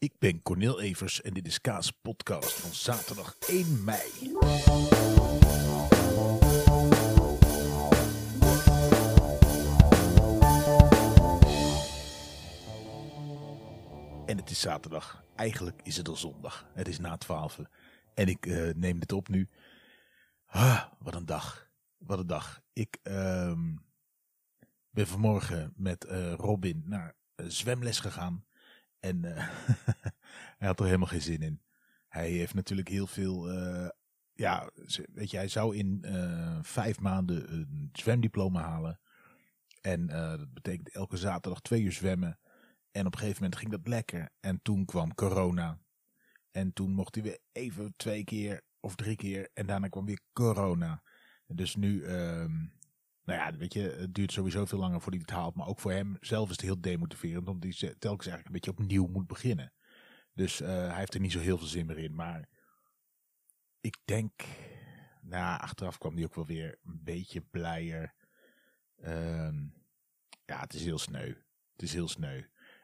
Ik ben Cornel Evers en dit is Kaas Podcast van zaterdag 1 mei. En het is zaterdag. Eigenlijk is het al zondag. Het is na 12 en ik uh, neem dit op nu. Ah, wat een dag. Wat een dag. Ik ehm, ben vanmorgen met uh, Robin naar uh, zwemles gegaan. En hij had er helemaal geen zin in. Hij heeft natuurlijk heel veel. ja, weet je, hij zou in vijf maanden een zwemdiploma halen. En dat betekent elke zaterdag twee uur zwemmen. En op een gegeven moment ging dat lekker. En toen kwam corona. En toen mocht hij weer even twee keer of drie keer. En daarna kwam weer corona. Dus nu, um, nou ja, weet je, het duurt sowieso veel langer voordat hij het haalt. Maar ook voor hem zelf is het heel demotiverend. Omdat hij telkens eigenlijk een beetje opnieuw moet beginnen. Dus uh, hij heeft er niet zo heel veel zin meer in. Maar ik denk, nou, achteraf kwam hij ook wel weer een beetje blijer. Um, ja, het is heel sneu. Het is heel sneu.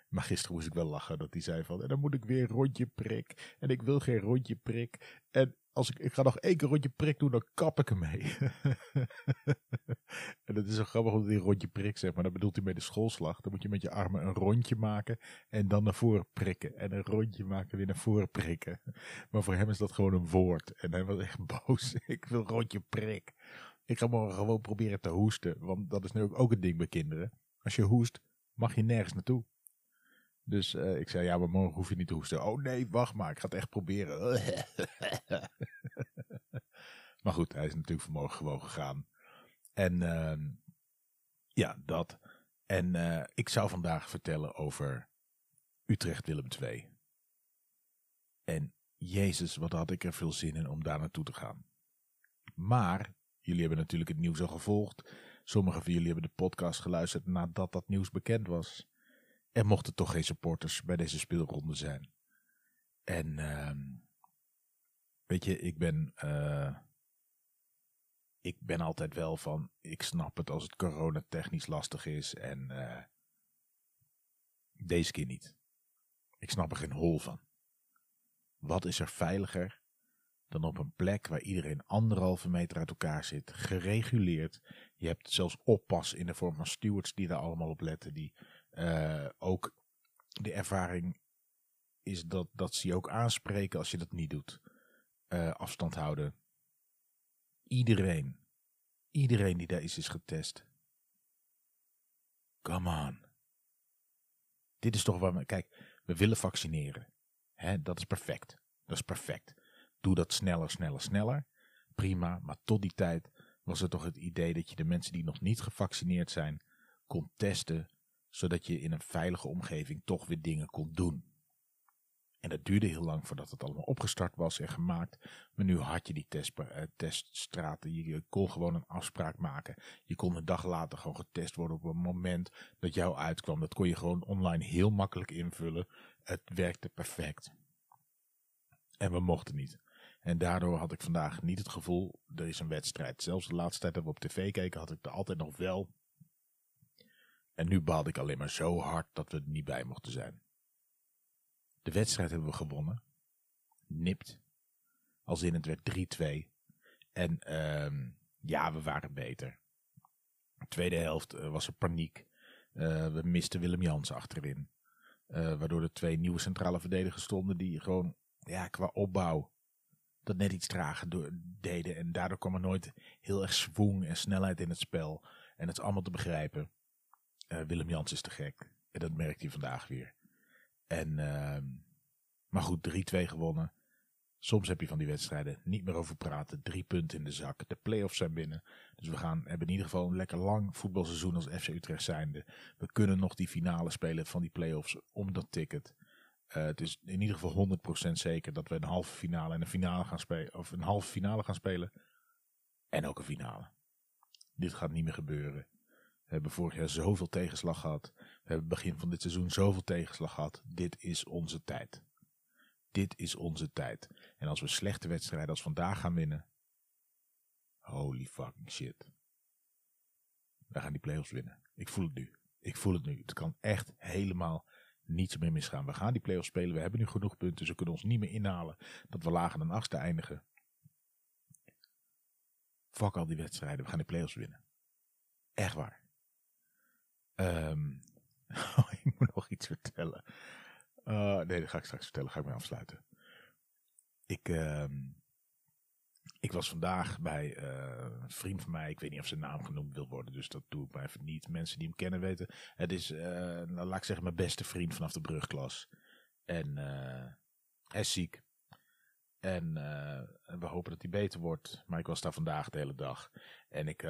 Maar gisteren moest ik wel lachen dat hij zei van, en dan moet ik weer rondje prik. En ik wil geen rondje prik. En als ik, ik ga nog één keer rondje prik doen, dan kap ik ermee. en dat is zo grappig omdat hij rondje prik zegt, maar dat bedoelt hij met de schoolslag. Dan moet je met je armen een rondje maken en dan naar voren prikken. En een rondje maken, weer naar voren prikken. Maar voor hem is dat gewoon een woord. En hij was echt boos. ik wil rondje prik. Ik ga morgen gewoon proberen te hoesten, want dat is nu ook een ding bij kinderen. Als je hoest, mag je nergens naartoe. Dus uh, ik zei, ja, maar morgen hoef je niet te hoesten. Oh nee, wacht maar, ik ga het echt proberen. maar goed, hij is natuurlijk vanmorgen gewoon gegaan. En uh, ja, dat. En uh, ik zou vandaag vertellen over Utrecht Willem II. En Jezus, wat had ik er veel zin in om daar naartoe te gaan. Maar, jullie hebben natuurlijk het nieuws al gevolgd. Sommigen van jullie hebben de podcast geluisterd nadat dat nieuws bekend was. Er mochten toch geen supporters bij deze speelronde zijn. En uh, weet je, ik ben, uh, ik ben altijd wel van, ik snap het als het coronatechnisch lastig is en uh, deze keer niet. Ik snap er geen hol van. Wat is er veiliger dan op een plek waar iedereen anderhalve meter uit elkaar zit, gereguleerd. Je hebt zelfs oppas in de vorm van stewards die daar allemaal op letten, die uh, ook de ervaring is dat, dat ze je ook aanspreken als je dat niet doet. Uh, afstand houden. Iedereen, iedereen die daar is, is getest. Come on. Dit is toch waar we, kijk, we willen vaccineren. Hè, dat is perfect. Dat is perfect. Doe dat sneller, sneller, sneller. Prima, maar tot die tijd was het toch het idee dat je de mensen die nog niet gevaccineerd zijn kon testen zodat je in een veilige omgeving toch weer dingen kon doen. En dat duurde heel lang voordat het allemaal opgestart was en gemaakt. Maar nu had je die test, uh, teststraten. Je, je, kon gewoon een afspraak maken. Je kon een dag later gewoon getest worden op een moment dat jou uitkwam. Dat kon je gewoon online heel makkelijk invullen. Het werkte perfect. En we mochten niet. En daardoor had ik vandaag niet het gevoel, er is een wedstrijd. Zelfs de laatste tijd dat we op tv keken, had ik er altijd nog wel en nu baalde ik alleen maar zo hard dat we er niet bij mochten zijn. De wedstrijd hebben we gewonnen. Nipt. Als in het werd 3-2. En uh, ja, we waren beter. De tweede helft uh, was er paniek. Uh, we misten Willem Jans achterin. Uh, waardoor de twee nieuwe centrale verdedigers stonden die gewoon ja, qua opbouw dat net iets trager deden. En daardoor kwam er nooit heel erg swoon en snelheid in het spel. En het is allemaal te begrijpen. Uh, Willem Jans is te gek. En dat merkt hij vandaag weer. En, uh, maar goed, 3-2 gewonnen. Soms heb je van die wedstrijden niet meer over praten. Drie punten in de zak. De play-offs zijn binnen. Dus we gaan, hebben in ieder geval een lekker lang voetbalseizoen als FC Utrecht zijnde. We kunnen nog die finale spelen van die play-offs om dat ticket. Uh, het is in ieder geval 100% zeker dat we een halve finale en een finale gaan spelen. Of een halve finale gaan spelen. En ook een finale. Dit gaat niet meer gebeuren. We hebben vorig jaar zoveel tegenslag gehad. We hebben begin van dit seizoen zoveel tegenslag gehad. Dit is onze tijd. Dit is onze tijd. En als we slechte wedstrijden als vandaag gaan winnen. Holy fucking shit. Wij gaan die playoffs winnen. Ik voel het nu. Ik voel het nu. Het kan echt helemaal niets meer misgaan. We gaan die play-offs spelen. We hebben nu genoeg punten. Ze kunnen ons niet meer inhalen dat we lager dan achtste eindigen. Fuck al die wedstrijden. We gaan die play-offs winnen. Echt waar. Ehm, oh, ik moet nog iets vertellen. Uh, nee, dat ga ik straks vertellen. Ga ik mee afsluiten. Ik, ehm, ik was vandaag bij uh, een vriend van mij. Ik weet niet of zijn naam genoemd wil worden. Dus dat doe ik maar even niet. Mensen die hem kennen weten. Het is, uh, nou, laat ik zeggen, mijn beste vriend vanaf de brugklas. En hij is ziek. En we hopen dat hij beter wordt. Maar ik was daar vandaag de hele dag. En ik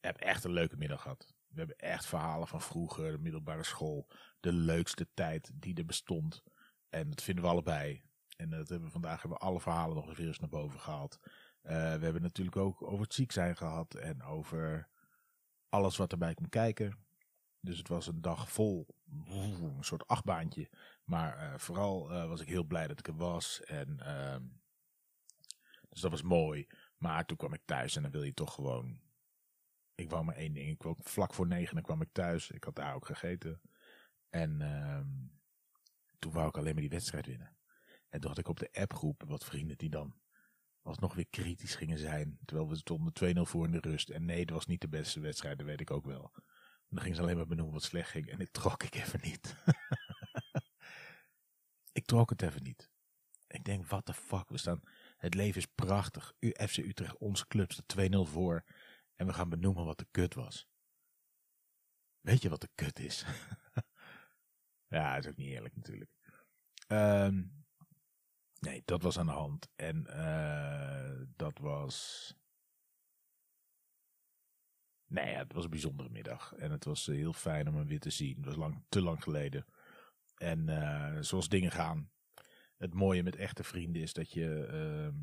heb echt een leuke middag gehad. We hebben echt verhalen van vroeger, de middelbare school. De leukste tijd die er bestond. En dat vinden we allebei. En dat hebben we vandaag hebben we alle verhalen nog eens naar boven gehaald. Uh, we hebben natuurlijk ook over het ziek zijn gehad. En over alles wat erbij komt kijken. Dus het was een dag vol. Een soort achtbaantje. Maar uh, vooral uh, was ik heel blij dat ik er was. En, uh, dus dat was mooi. Maar toen kwam ik thuis en dan wil je toch gewoon ik wou maar één ding. Ik kwam vlak voor negen kwam ik thuis. Ik had daar ook gegeten. En uh, toen wou ik alleen maar die wedstrijd winnen. En toen had ik op de appgroep wat vrienden die dan alsnog weer kritisch gingen zijn. Terwijl we stonden 2-0 voor in de rust. En nee, het was niet de beste wedstrijd, dat weet ik ook wel. dan gingen ze alleen maar benoemen wat slecht ging. En dit trok ik even niet. ik trok het even niet. Ik denk, what the fuck, we staan... Het leven is prachtig. FC Utrecht, onze club, staat 2-0 voor. En we gaan benoemen wat de kut was. Weet je wat de kut is? ja, dat is ook niet eerlijk natuurlijk. Um, nee, dat was aan de hand. En uh, dat was... Nee, het was een bijzondere middag. En het was heel fijn om hem weer te zien. Het was lang, te lang geleden. En uh, zoals dingen gaan. Het mooie met echte vrienden is dat je uh,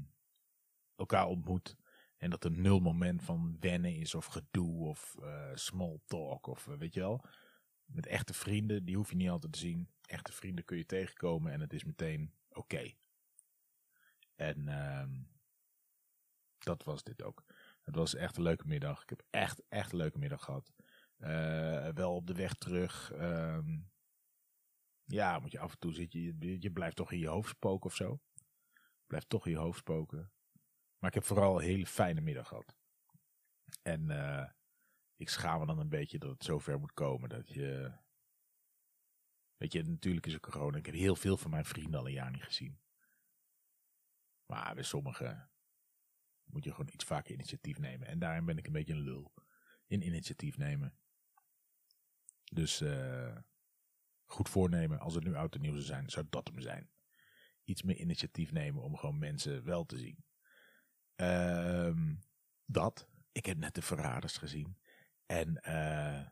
elkaar ontmoet. En dat er nul moment van wennen is of gedoe of uh, small talk of uh, weet je wel. Met echte vrienden, die hoef je niet altijd te zien. Echte vrienden kun je tegenkomen en het is meteen oké. En uh, dat was dit ook. Het was echt een leuke middag. Ik heb echt, echt een leuke middag gehad. Uh, wel op de weg terug. Ehm, ja, moet je af en toe zitten. Je, je blijft toch in je hoofd spoken of zo. Blijft toch in je hoofd spoken. Maar ik heb vooral een hele fijne middag gehad. En uh, ik schaam me dan een beetje dat het zover moet komen. Dat je. Weet je, natuurlijk is het corona. Ik heb heel veel van mijn vrienden al een jaar niet gezien. Maar bij sommigen moet je gewoon iets vaker initiatief nemen. En daarin ben ik een beetje een lul. In initiatief nemen. Dus uh, goed voornemen. Als het nu oud en nieuw zou zijn, zou dat hem zijn. Iets meer initiatief nemen om gewoon mensen wel te zien. Um, dat. Ik heb net de Verraders gezien. En uh,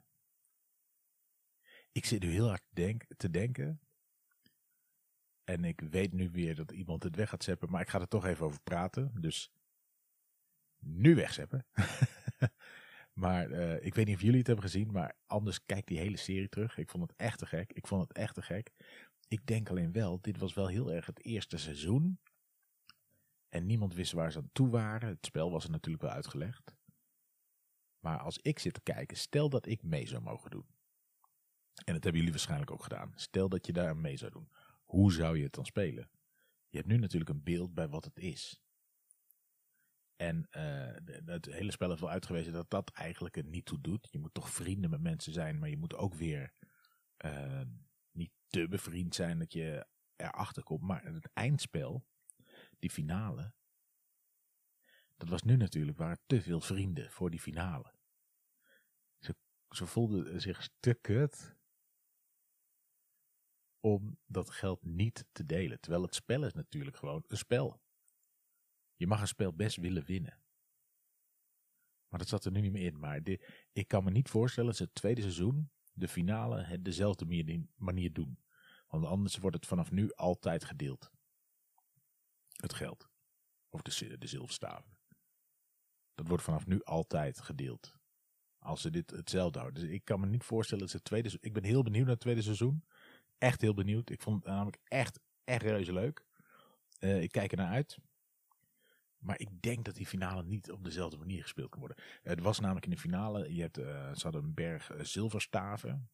ik zit nu heel hard denk, te denken. En ik weet nu weer dat iemand het weg gaat zeppen. Maar ik ga er toch even over praten. Dus nu wegzeppen. maar uh, ik weet niet of jullie het hebben gezien. Maar anders kijk die hele serie terug. Ik vond het echt te gek. Ik vond het echt te gek. Ik denk alleen wel, dit was wel heel erg het eerste seizoen en niemand wist waar ze aan toe waren. Het spel was er natuurlijk wel uitgelegd. Maar als ik zit te kijken, stel dat ik mee zou mogen doen. En dat hebben jullie waarschijnlijk ook gedaan. Stel dat je daar mee zou doen. Hoe zou je het dan spelen? Je hebt nu natuurlijk een beeld bij wat het is. En uh, het hele spel heeft wel uitgewezen dat dat eigenlijk er niet toe doet. Je moet toch vrienden met mensen zijn, maar je moet ook weer uh, niet te bevriend zijn dat je erachter komt. Maar het eindspel die finale. Dat was nu natuurlijk, waren te veel vrienden voor die finale. Ze, ze voelden zich te kut om dat geld niet te delen. Terwijl het spel is natuurlijk gewoon een spel. Je mag een spel best willen winnen. Maar dat zat er nu niet meer in. Maar ik kan me niet voorstellen dat ze het tweede seizoen de finale het dezelfde manier doen. Want anders wordt het vanaf nu altijd gedeeld het geld. Of de, de zilverstaven. Dat wordt vanaf nu altijd gedeeld. Als ze dit hetzelfde houden. Dus ik kan me niet voorstellen dat ze het tweede... Ik ben heel benieuwd naar het tweede seizoen. Echt heel benieuwd. Ik vond het namelijk echt, echt reuze leuk. Uh, ik kijk er naar uit. Maar ik denk dat die finale niet op dezelfde manier gespeeld kan worden. Het was namelijk in de finale, je hebt, uh, ze hadden een berg uh, zilverstaven.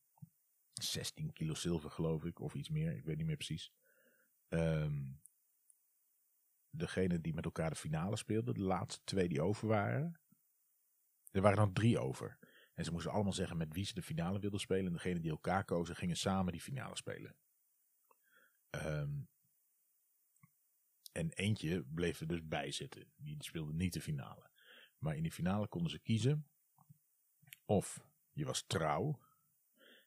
16 kilo zilver geloof ik, of iets meer, ik weet niet meer precies. Ehm, degene die met elkaar de finale speelden, de laatste twee die over waren. Er waren dan drie over. En ze moesten allemaal zeggen met wie ze de finale wilden spelen. En degene die elkaar kozen, gingen samen die finale spelen. Ehm, en eentje bleef er dus bij zitten. Die speelde niet de finale. Maar in die finale konden ze kiezen. Of je was trouw.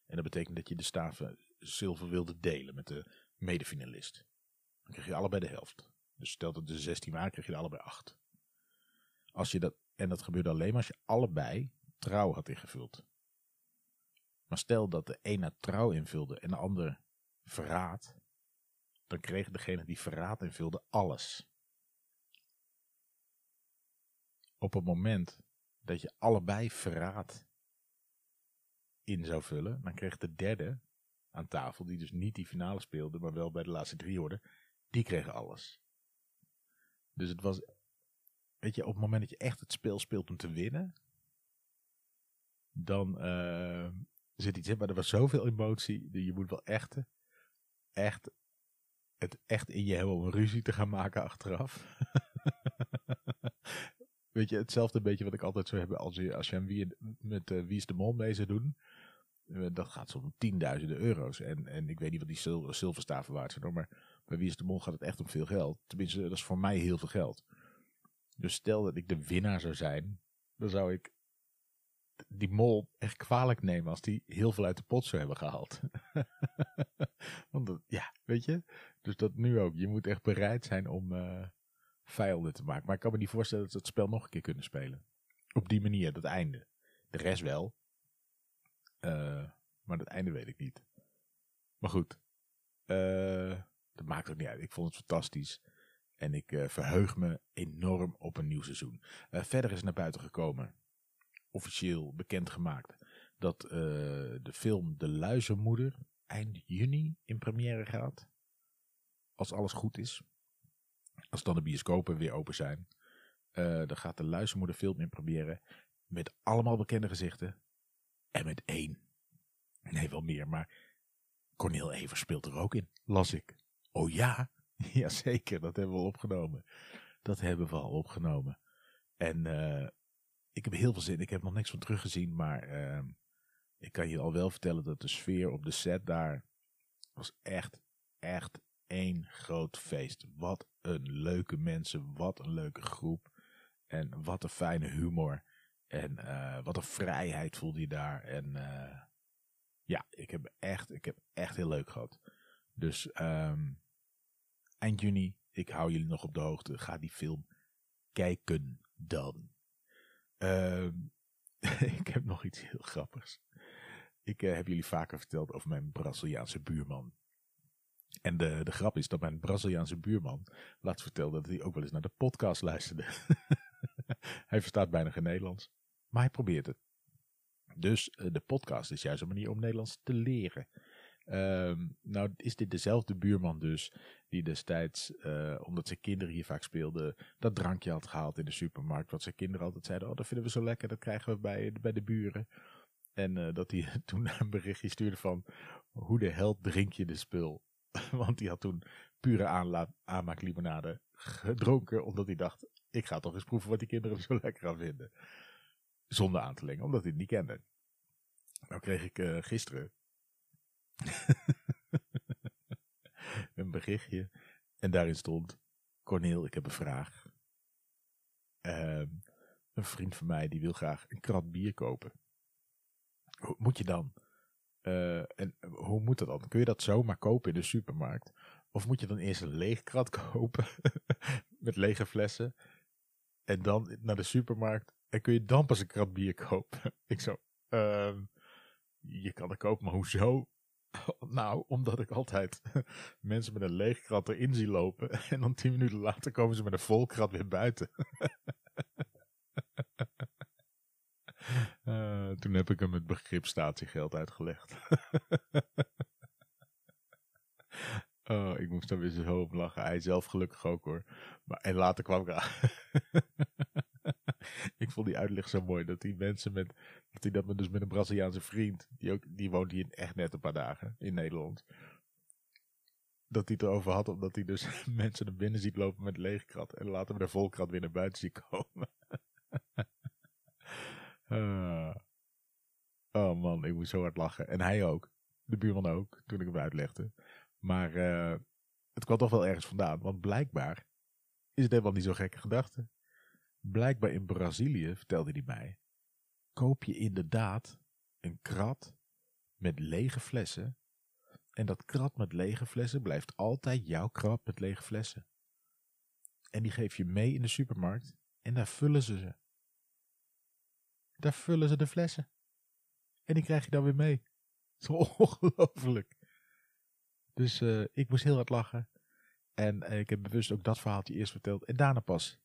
En dat betekent dat je de staven zilver wilde delen met de medefinalist. Dan kreeg je allebei de helft. Dus stel dat er 16 waren, kreeg je er allebei 8. Als je dat, en dat gebeurde alleen maar als je allebei trouw had ingevuld. Maar stel dat de ene trouw invulde en de ander verraad, dan kreeg degene die verraad invulde alles. Op het moment dat je allebei verraad in zou vullen, dan kreeg de derde aan tafel, die dus niet die finale speelde, maar wel bij de laatste drie hoorde, die kreeg alles. Dus het was, weet je, op het moment dat je echt het spel speelt om te winnen, dan uh, zit iets in, maar er was zoveel emotie, je moet wel echt, echt, het echt in je hebben om een ruzie te gaan maken achteraf. Weet je, hetzelfde beetje wat ik altijd zou hebben als je, als je met uh, Wie is de Mol mee zou doen. Uh, dat gaat zo om tienduizenden euro's. En, en ik weet niet wat die zil zilverstaven waard zijn, maar bij Wie is de Mol gaat het echt om veel geld. Tenminste, dat is voor mij heel veel geld. Dus stel dat ik de winnaar zou zijn, dan zou ik die mol echt kwalijk nemen als die heel veel uit de pot zou hebben gehaald. Want ja, weet je. Dus dat nu ook. Je moet echt bereid zijn om uh, te maken. Maar ik kan me niet voorstellen dat ze het spel nog een keer kunnen spelen. Op die manier, dat einde. De rest wel. Uh, maar dat einde weet ik niet. Maar goed. Uh, dat maakt ook niet uit. Ik vond het fantastisch. En ik verheug me enorm op een nieuw seizoen. verder is naar buiten gekomen officieel bekendgemaakt dat uh, de film De Luizenmoeder eind juni in première gaat. Als alles goed is. Als dan de bioscopen weer open zijn. Dan gaat de Luizenmoeder film in première. Met allemaal bekende gezichten. En met één. Nee, wel meer, maar Cornel Evers speelt er ook in, las ik. Oh ja? Jazeker, dat hebben we al opgenomen. Dat hebben we al opgenomen. En uh, ik heb heel veel zin. Ik heb nog niks van teruggezien, maar uh, ik kan je al wel vertellen dat de sfeer op de set daar was echt, echt één groot feest. Wat een leuke mensen, wat een leuke groep en wat een fijne humor en uh, wat een vrijheid voelde je daar. En uh, ja, ik heb echt, ik heb echt heel leuk gehad. Dus um, eind juni, ik hou jullie nog op de hoogte. Ga die film kijken dan. Uh, ik heb nog iets heel grappigs. Ik uh, heb jullie vaker verteld over mijn Braziliaanse buurman. En de, de grap is dat mijn Braziliaanse buurman laatst vertelde dat hij ook wel eens naar de podcast luisterde. hij verstaat bijna geen Nederlands, maar hij probeert het. Dus uh, de podcast is juist een manier om Nederlands te leren. Um, nou is dit dezelfde buurman dus die destijds, uh, omdat zijn kinderen hier vaak speelden, dat drankje had gehaald in de supermarkt. Wat zijn kinderen altijd zeiden, oh dat vinden we zo lekker, dat krijgen we bij, bij de buren. En uh, dat hij toen een berichtje stuurde van, hoe de hel drink je de spul? Want hij had toen pure aanmaaklimonade gedronken, omdat hij dacht, ik ga toch eens proeven wat die kinderen zo lekker gaan vinden. Zonder aan te lengen, omdat hij het niet kende. Nou kreeg ik uh, gisteren een berichtje. En daarin stond: Corneel, ik heb een vraag. Uh, een vriend van mij die wil graag een krat bier kopen. Hoe moet je dan? Uh, en hoe moet dat dan? Kun je dat zomaar kopen in de supermarkt? Of moet je dan eerst een leeg krat kopen met lege flessen en dan naar de supermarkt en kun je dan pas een krat bier kopen? Ik zo, uh, je kan er kopen, maar hoezo? Nou, omdat ik altijd mensen met een leeg krat erin zie lopen. En dan tien minuten later komen ze met een vol krat weer buiten. uh, toen heb ik hem het begrip statiegeld uitgelegd. oh, ik moest daar weer zo op lachen. Hij zelf gelukkig ook hoor. Maar, en later kwam ik aan. Ik vond die uitleg zo mooi. Dat die mensen met, dat hij dat dus met een Braziliaanse vriend, die, ook, die woont hier echt net een paar dagen in Nederland. Dat hij het erover had, omdat hij dus mensen naar binnen ziet lopen met leegkrat. En later met de volkrat weer naar buiten ziet komen. uh, oh man, ik moest zo hard lachen. En hij ook. De buurman ook, toen ik hem uitlegde. Maar uh, het kwam toch wel ergens vandaan. Want blijkbaar is het helemaal niet zo'n gekke gedachte. Blijkbaar in Brazilië, vertelde hij mij, koop je inderdaad een krat met lege flessen. En dat krat met lege flessen blijft altijd jouw krat met lege flessen. En die geef je mee in de supermarkt en daar vullen ze ze. Daar vullen ze de flessen. En die krijg je dan weer mee. Zo ongelooflijk. Dus uh, ik moest heel hard lachen. En uh, ik heb bewust ook dat verhaaltje eerst verteld. En daarna pas.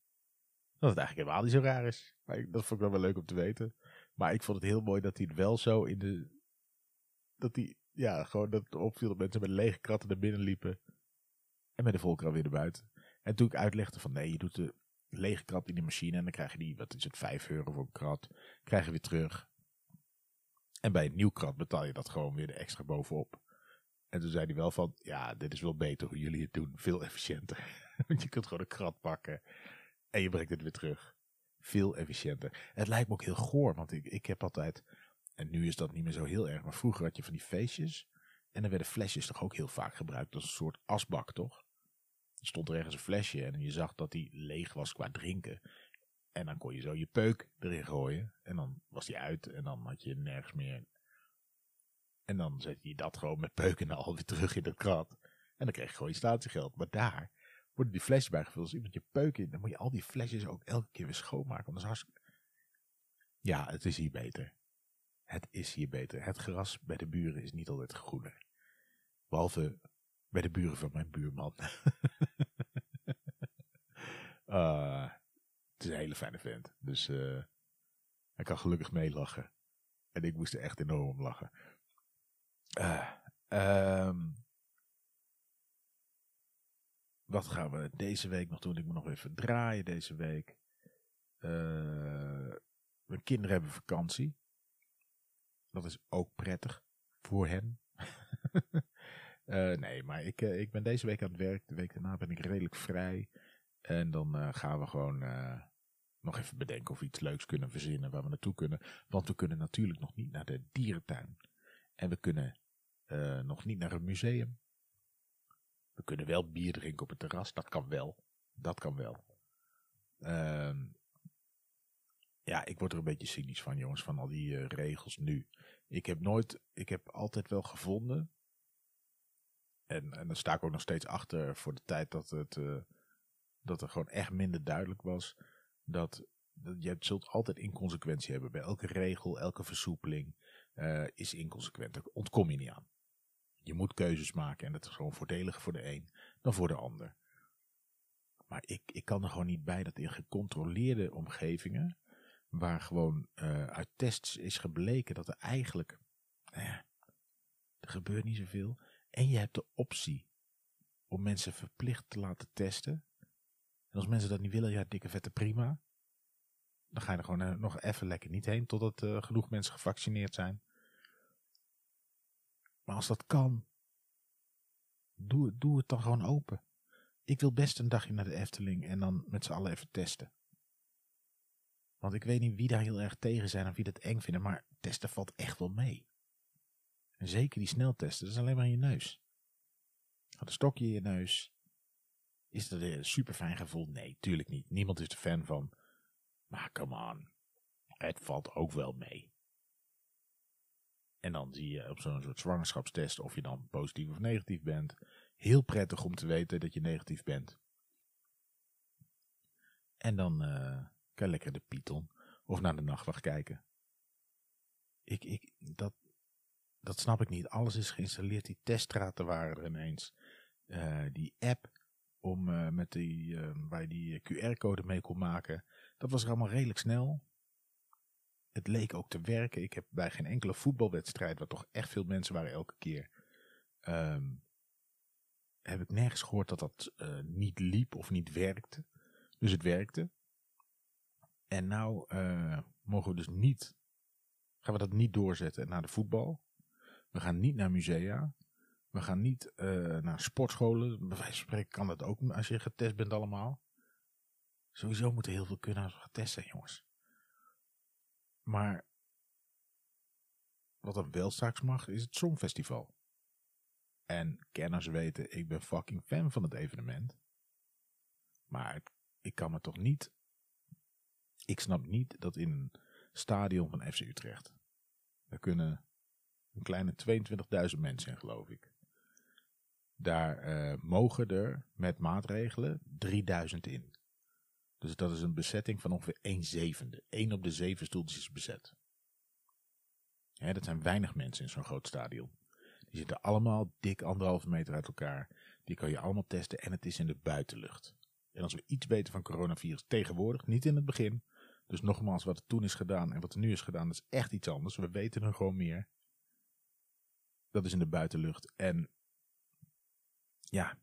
Dat het eigenlijk helemaal niet zo raar is. Maar dat vond ik wel, wel leuk om te weten. Maar ik vond het heel mooi dat hij het wel zo in de... Dat hij, ja, gewoon dat het opviel dat mensen met lege kratten naar binnen liepen. En met de volkeren weer naar buiten. En toen ik uitlegde van nee, je doet de lege krat in de machine. En dan krijg je die, wat is het, 5 euro voor een krat. Krijg je weer terug. En bij een nieuw krat betaal je dat gewoon weer extra bovenop. En toen zei hij wel van, ja, dit is wel beter hoe jullie het doen. Veel efficiënter. Want je kunt gewoon een krat pakken en je brengt het weer terug. Veel efficiënter. Het lijkt me ook heel goor, want ik, ik heb altijd, en nu is dat niet meer zo heel erg, maar vroeger had je van die feestjes. En dan werden flesjes toch ook heel vaak gebruikt als een soort asbak, toch? Er stond er ergens een flesje en je zag dat die leeg was qua drinken. En dan kon je zo je peuk erin gooien. En dan was die uit en dan had je nergens meer. En dan zet je dat gewoon met peuk en al weer terug in de krat. En dan kreeg je gewoon je statiegeld. Maar daar worden die flesjes bijgevuld. Als iemand je peuk in, dan moet je al die flesjes ook elke keer weer schoonmaken. Want dat is hartstikke... Ja, het is hier beter. Het is hier beter. Het gras bij de buren is niet altijd groener. Behalve bij de buren van mijn buurman. uh, het is een hele fijne vent. Dus uh, hij kan gelukkig meelachen. En ik moest er echt enorm om lachen. Uh, wat gaan we deze week nog doen? Ik moet nog even draaien deze week. Uh, mijn kinderen hebben vakantie. Dat is ook prettig voor hen. uh, nee, maar ik, uh, ik ben deze week aan het werk. De week daarna ben ik redelijk vrij. En dan gaan we gewoon nog even bedenken of we iets leuks kunnen verzinnen waar we naartoe kunnen. Want we kunnen natuurlijk nog niet naar de dierentuin. En we kunnen nog niet naar een museum. We kunnen wel bier drinken op het terras. Dat kan wel. Dat kan wel. Uh, ja, ik word er een beetje cynisch van, jongens, van al die uh, regels nu. Ik heb nooit, ik heb altijd wel gevonden. En, en daar sta ik ook nog steeds achter voor de tijd dat het, uh, dat er gewoon echt minder duidelijk was. Dat, dat je zult altijd inconsequentie hebben. Bij elke regel, elke versoepeling uh, is inconsequent. Daar ontkom je niet aan. Je moet keuzes maken en dat is gewoon voordeliger voor de een dan voor de ander. Maar ik, ik kan er gewoon niet bij dat in gecontroleerde omgevingen, waar gewoon uh, uit tests is gebleken dat er eigenlijk, nou ja, er gebeurt niet zoveel. En je hebt de optie om mensen verplicht te laten testen. En als mensen dat niet willen, ja, dikke vette prima. Dan ga je er gewoon uh, nog even lekker niet heen totdat uh, genoeg mensen gevaccineerd zijn. Maar als dat kan, doe, doe het dan gewoon open. Ik wil best een dagje naar de Efteling en dan met z'n allen even testen. Want ik weet niet wie daar heel erg tegen zijn of wie dat eng vinden, maar testen valt echt wel mee. Zeker die sneltesten, dat is alleen maar in je neus. Gaat een stokje in je neus. Is dat een super fijn gevoel? Nee, tuurlijk niet. Niemand is er fan van. Maar come on. Het valt ook wel mee. En dan zie je op zo'n soort zwangerschapstest of je dan positief of negatief bent. Heel prettig om te weten dat je negatief bent. En dan uh, kan je lekker de Python of naar de nachtwacht kijken. Ik, ik, dat, dat snap ik niet. Alles is geïnstalleerd. Die teststraten waren er ineens. Uh, die app om uh, met die, waar je die QR-code mee kon maken. Dat was er allemaal redelijk snel leek ook te werken. Ik heb bij geen enkele voetbalwedstrijd, waar toch echt veel mensen waren elke keer, um, heb ik nergens gehoord dat dat uh, niet liep of niet werkte. Dus het werkte. En nou uh, mogen we dus niet, gaan we dat niet doorzetten naar de voetbal. We gaan niet naar musea. We gaan niet uh, naar sportscholen. Bij wijze van spreken kan dat ook als je getest bent allemaal. Sowieso moeten heel veel kunnen als we getest zijn, jongens. Maar wat dan wel straks mag, is het Songfestival. En kenners weten, ik ben fucking fan van het evenement. Maar ik kan me toch niet... Ik snap niet dat in een stadion van FC Utrecht... Daar kunnen een kleine 22.000 mensen in, geloof ik. Daar uh, mogen er met maatregelen 3000 in. Dus dat is een bezetting van ongeveer 1 zevende. 1 op de 7 stoeltjes is bezet. Hè, dat zijn weinig mensen in zo'n groot stadion. Die zitten allemaal dik anderhalve meter uit elkaar. Die kan je allemaal testen en het is in de buitenlucht. En als we iets weten van coronavirus tegenwoordig, niet in het begin. Dus nogmaals, wat er toen is gedaan en wat er nu is gedaan, dat is echt iets anders. We weten er gewoon meer. Dat is in de buitenlucht. En ja,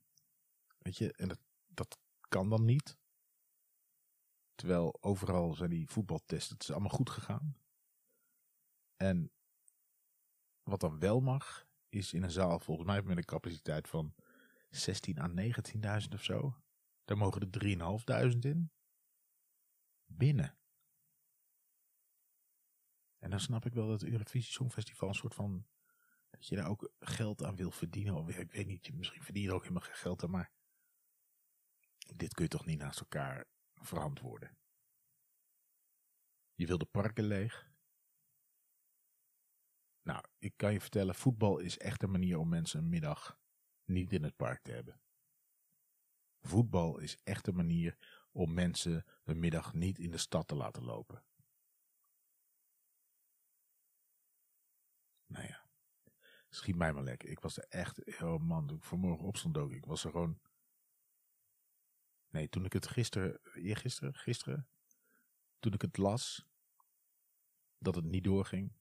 weet je, en dat, dat kan dan niet. Terwijl overal zijn die voetbaltesten, het is allemaal goed gegaan. En wat dan wel mag, is in een zaal volgens mij met een capaciteit van 16 à 19.000 of zo. Daar mogen er 3.500 in. Binnen. En dan snap ik wel dat het Eurovisie Songfestival een soort van... Dat je daar ook geld aan wil verdienen. Of ik weet niet, misschien verdien je er ook helemaal geen geld aan. Maar dit kun je toch niet naast elkaar verantwoorden. Je wil de parken leeg. Nou, ik kan je vertellen, voetbal is echt een manier om mensen een middag niet in het park te hebben. Voetbal is echt een manier om mensen een middag niet in de stad te laten lopen. Nou ja, schiet mij maar lekker. Ik was er echt, oh man, vanmorgen opstond ook, ik was er gewoon... Nee, toen ik het gisteren, eergisteren, gisteren, toen ik het las, dat het niet doorging,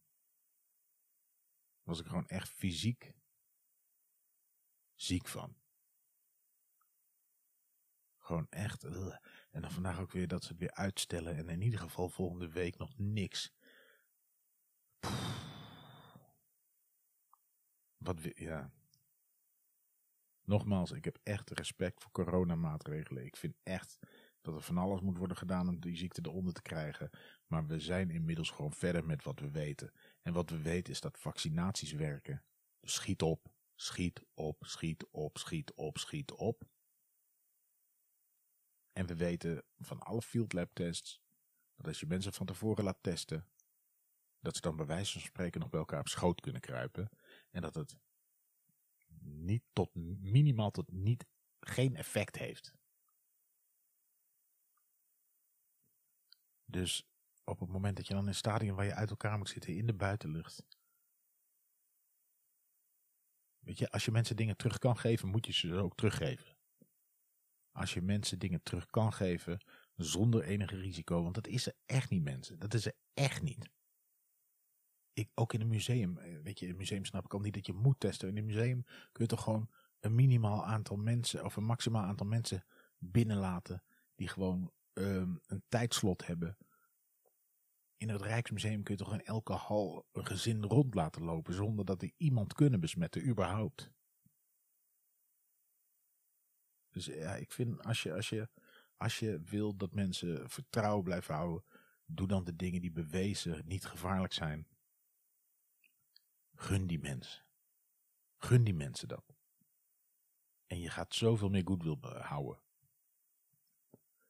was ik gewoon echt fysiek ziek van. Gewoon echt. En dan vandaag ook weer dat ze het weer uitstellen. En in ieder geval volgende week nog niks. Wat weer, ja. Nogmaals, ik heb echt respect voor coronamaatregelen. Ik vind echt dat er van alles moet worden gedaan om die ziekte eronder te krijgen. Maar we zijn inmiddels gewoon verder met wat we weten. En wat we weten is dat vaccinaties werken. Dus schiet op, schiet op, schiet op, schiet op, schiet op. En we weten van alle field lab tests dat als je mensen van tevoren laat testen, dat ze dan bij wijze van spreken nog bij elkaar op schoot kunnen kruipen. En dat het niet tot minimaal tot niet geen effect heeft. Dus op het moment dat je dan in een stadion waar je uit elkaar moet zitten in de buitenlucht. Weet je, als je mensen dingen terug kan geven, moet je ze ook teruggeven. Als je mensen dingen terug kan geven zonder enige risico, want dat is er echt niet mensen. Dat is er echt niet. Ik, ook in een museum, eh, weet je, in een museum snap ik al niet dat je moet testen. In een museum kun je toch gewoon een minimaal aantal mensen of een maximaal aantal mensen binnenlaten die gewoon um, een tijdslot hebben in het Rijksmuseum kun je toch in elke hal een gezin rond laten lopen zonder dat die iemand kunnen besmetten, überhaupt. Dus ja, ik vind als je, als je, als je wil dat mensen vertrouwen blijven houden, doe dan de dingen die bewezen niet gevaarlijk zijn. Gun die mensen. Gun die mensen dat. En je gaat zoveel meer goodwill houden.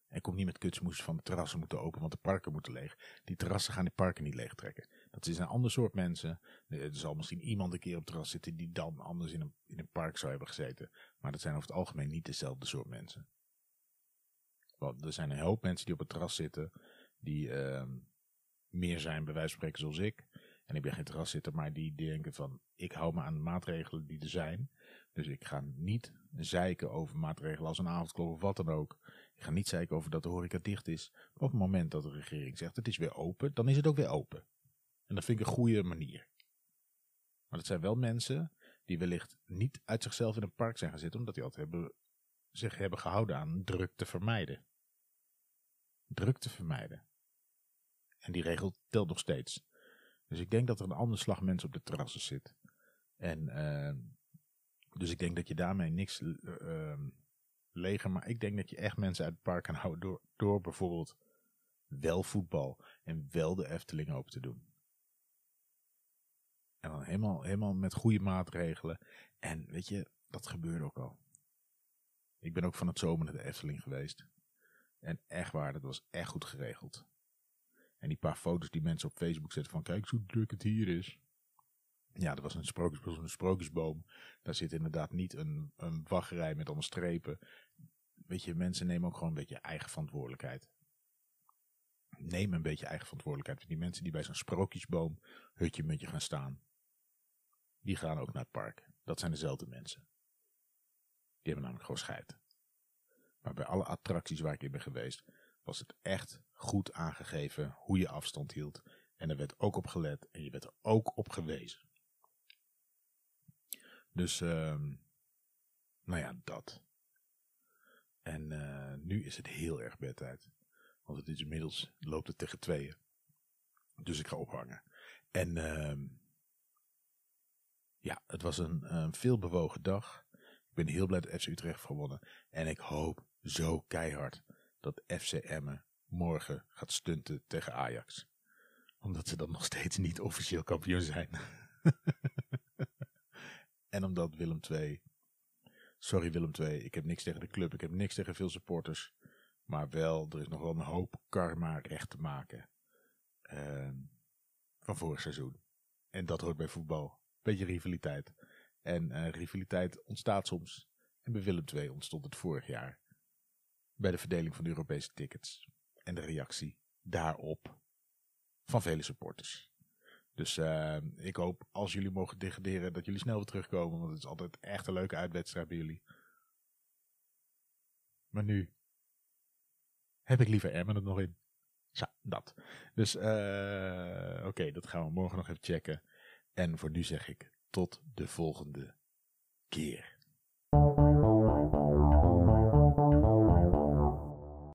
En kom niet met kutsmoes van de terrassen moeten open, want de parken moeten leeg. Die terrassen gaan die parken niet leeg trekken. Dat is een ander soort mensen. Er zal misschien iemand een keer op het terras zitten die dan anders in een, in een park zou hebben gezeten. Maar dat zijn over het algemeen niet dezelfde soort mensen. Want er zijn een hoop mensen die op het terras zitten, die uh, meer zijn bij wijze van spreken zoals ik. En ik ben geen terras zitten, maar die denken van, ik hou me aan de maatregelen die er zijn. Dus ik ga niet zeiken over maatregelen als een avondklok of wat dan ook. Ik ga niet zeiken over dat de horeca dicht is. Op het moment dat de regering zegt het is weer open, dan is het ook weer open. En dat vind ik een goede manier. Maar dat zijn wel mensen die wellicht niet uit zichzelf in een park zijn gaan zitten, omdat die altijd hebben, zich hebben gehouden aan druk te vermijden. Druk te vermijden. En die regel telt nog steeds. Dus ik denk dat er een andere slag mensen op de terrassen zit. En uh, dus ik denk dat je daarmee niks uh, leger, maar ik denk dat je echt mensen uit het park kan houden door, door bijvoorbeeld wel voetbal en wel de Efteling open te doen. En dan helemaal, helemaal met goede maatregelen. En weet je, dat gebeurde ook al. Ik ben ook van het zomer naar de Efteling geweest. En echt waar, dat was echt goed geregeld. En die paar foto's die mensen op Facebook zetten van kijk hoe druk het hier is. Ja, er was een, sprookjes, een sprookjesboom. Daar zit inderdaad niet een, een met allemaal strepen. Weet je, mensen nemen ook gewoon een beetje eigen verantwoordelijkheid. Neem een beetje eigen verantwoordelijkheid. Die mensen die bij zo'n sprookjesboom hutje met je gaan staan. Die gaan ook naar het park. Dat zijn dezelfde mensen. Die hebben namelijk gewoon scheid. Maar bij alle attracties waar ik in ben geweest, was het echt goed aangegeven hoe je afstand hield. En er werd ook op gelet en je werd er ook op gewezen. Dus, uh, nou ja, dat. En uh, nu is het heel erg bedtijd. Want het is inmiddels, loopt het tegen tweeën. Dus ik ga ophangen. En uh, ja, het was een, een veelbewogen dag. Ik ben heel blij dat FC Utrecht gewonnen. En ik hoop zo keihard dat FC Emmen morgen gaat stunten tegen Ajax. Omdat ze dan nog steeds niet officieel kampioen zijn. en omdat Willem II... Sorry Willem II, ik heb niks tegen de club. Ik heb niks tegen veel supporters. Maar wel, er is nog wel een hoop karma recht te maken. Uh, van vorig seizoen. En dat hoort bij voetbal. Beetje rivaliteit. En uh, rivaliteit ontstaat soms. En bij Willem II ontstond het vorig jaar. Bij de verdeling van de Europese tickets. En de reactie daarop van vele supporters. Dus uh, ik hoop als jullie mogen degraderen dat jullie snel weer terugkomen. Want het is altijd echt een leuke uitwedstrijd bij jullie. Maar nu heb ik liever Emmen er nog in. Zo, dat. Dus uh, oké, dat gaan we morgen nog even checken. En voor nu zeg ik tot de volgende keer.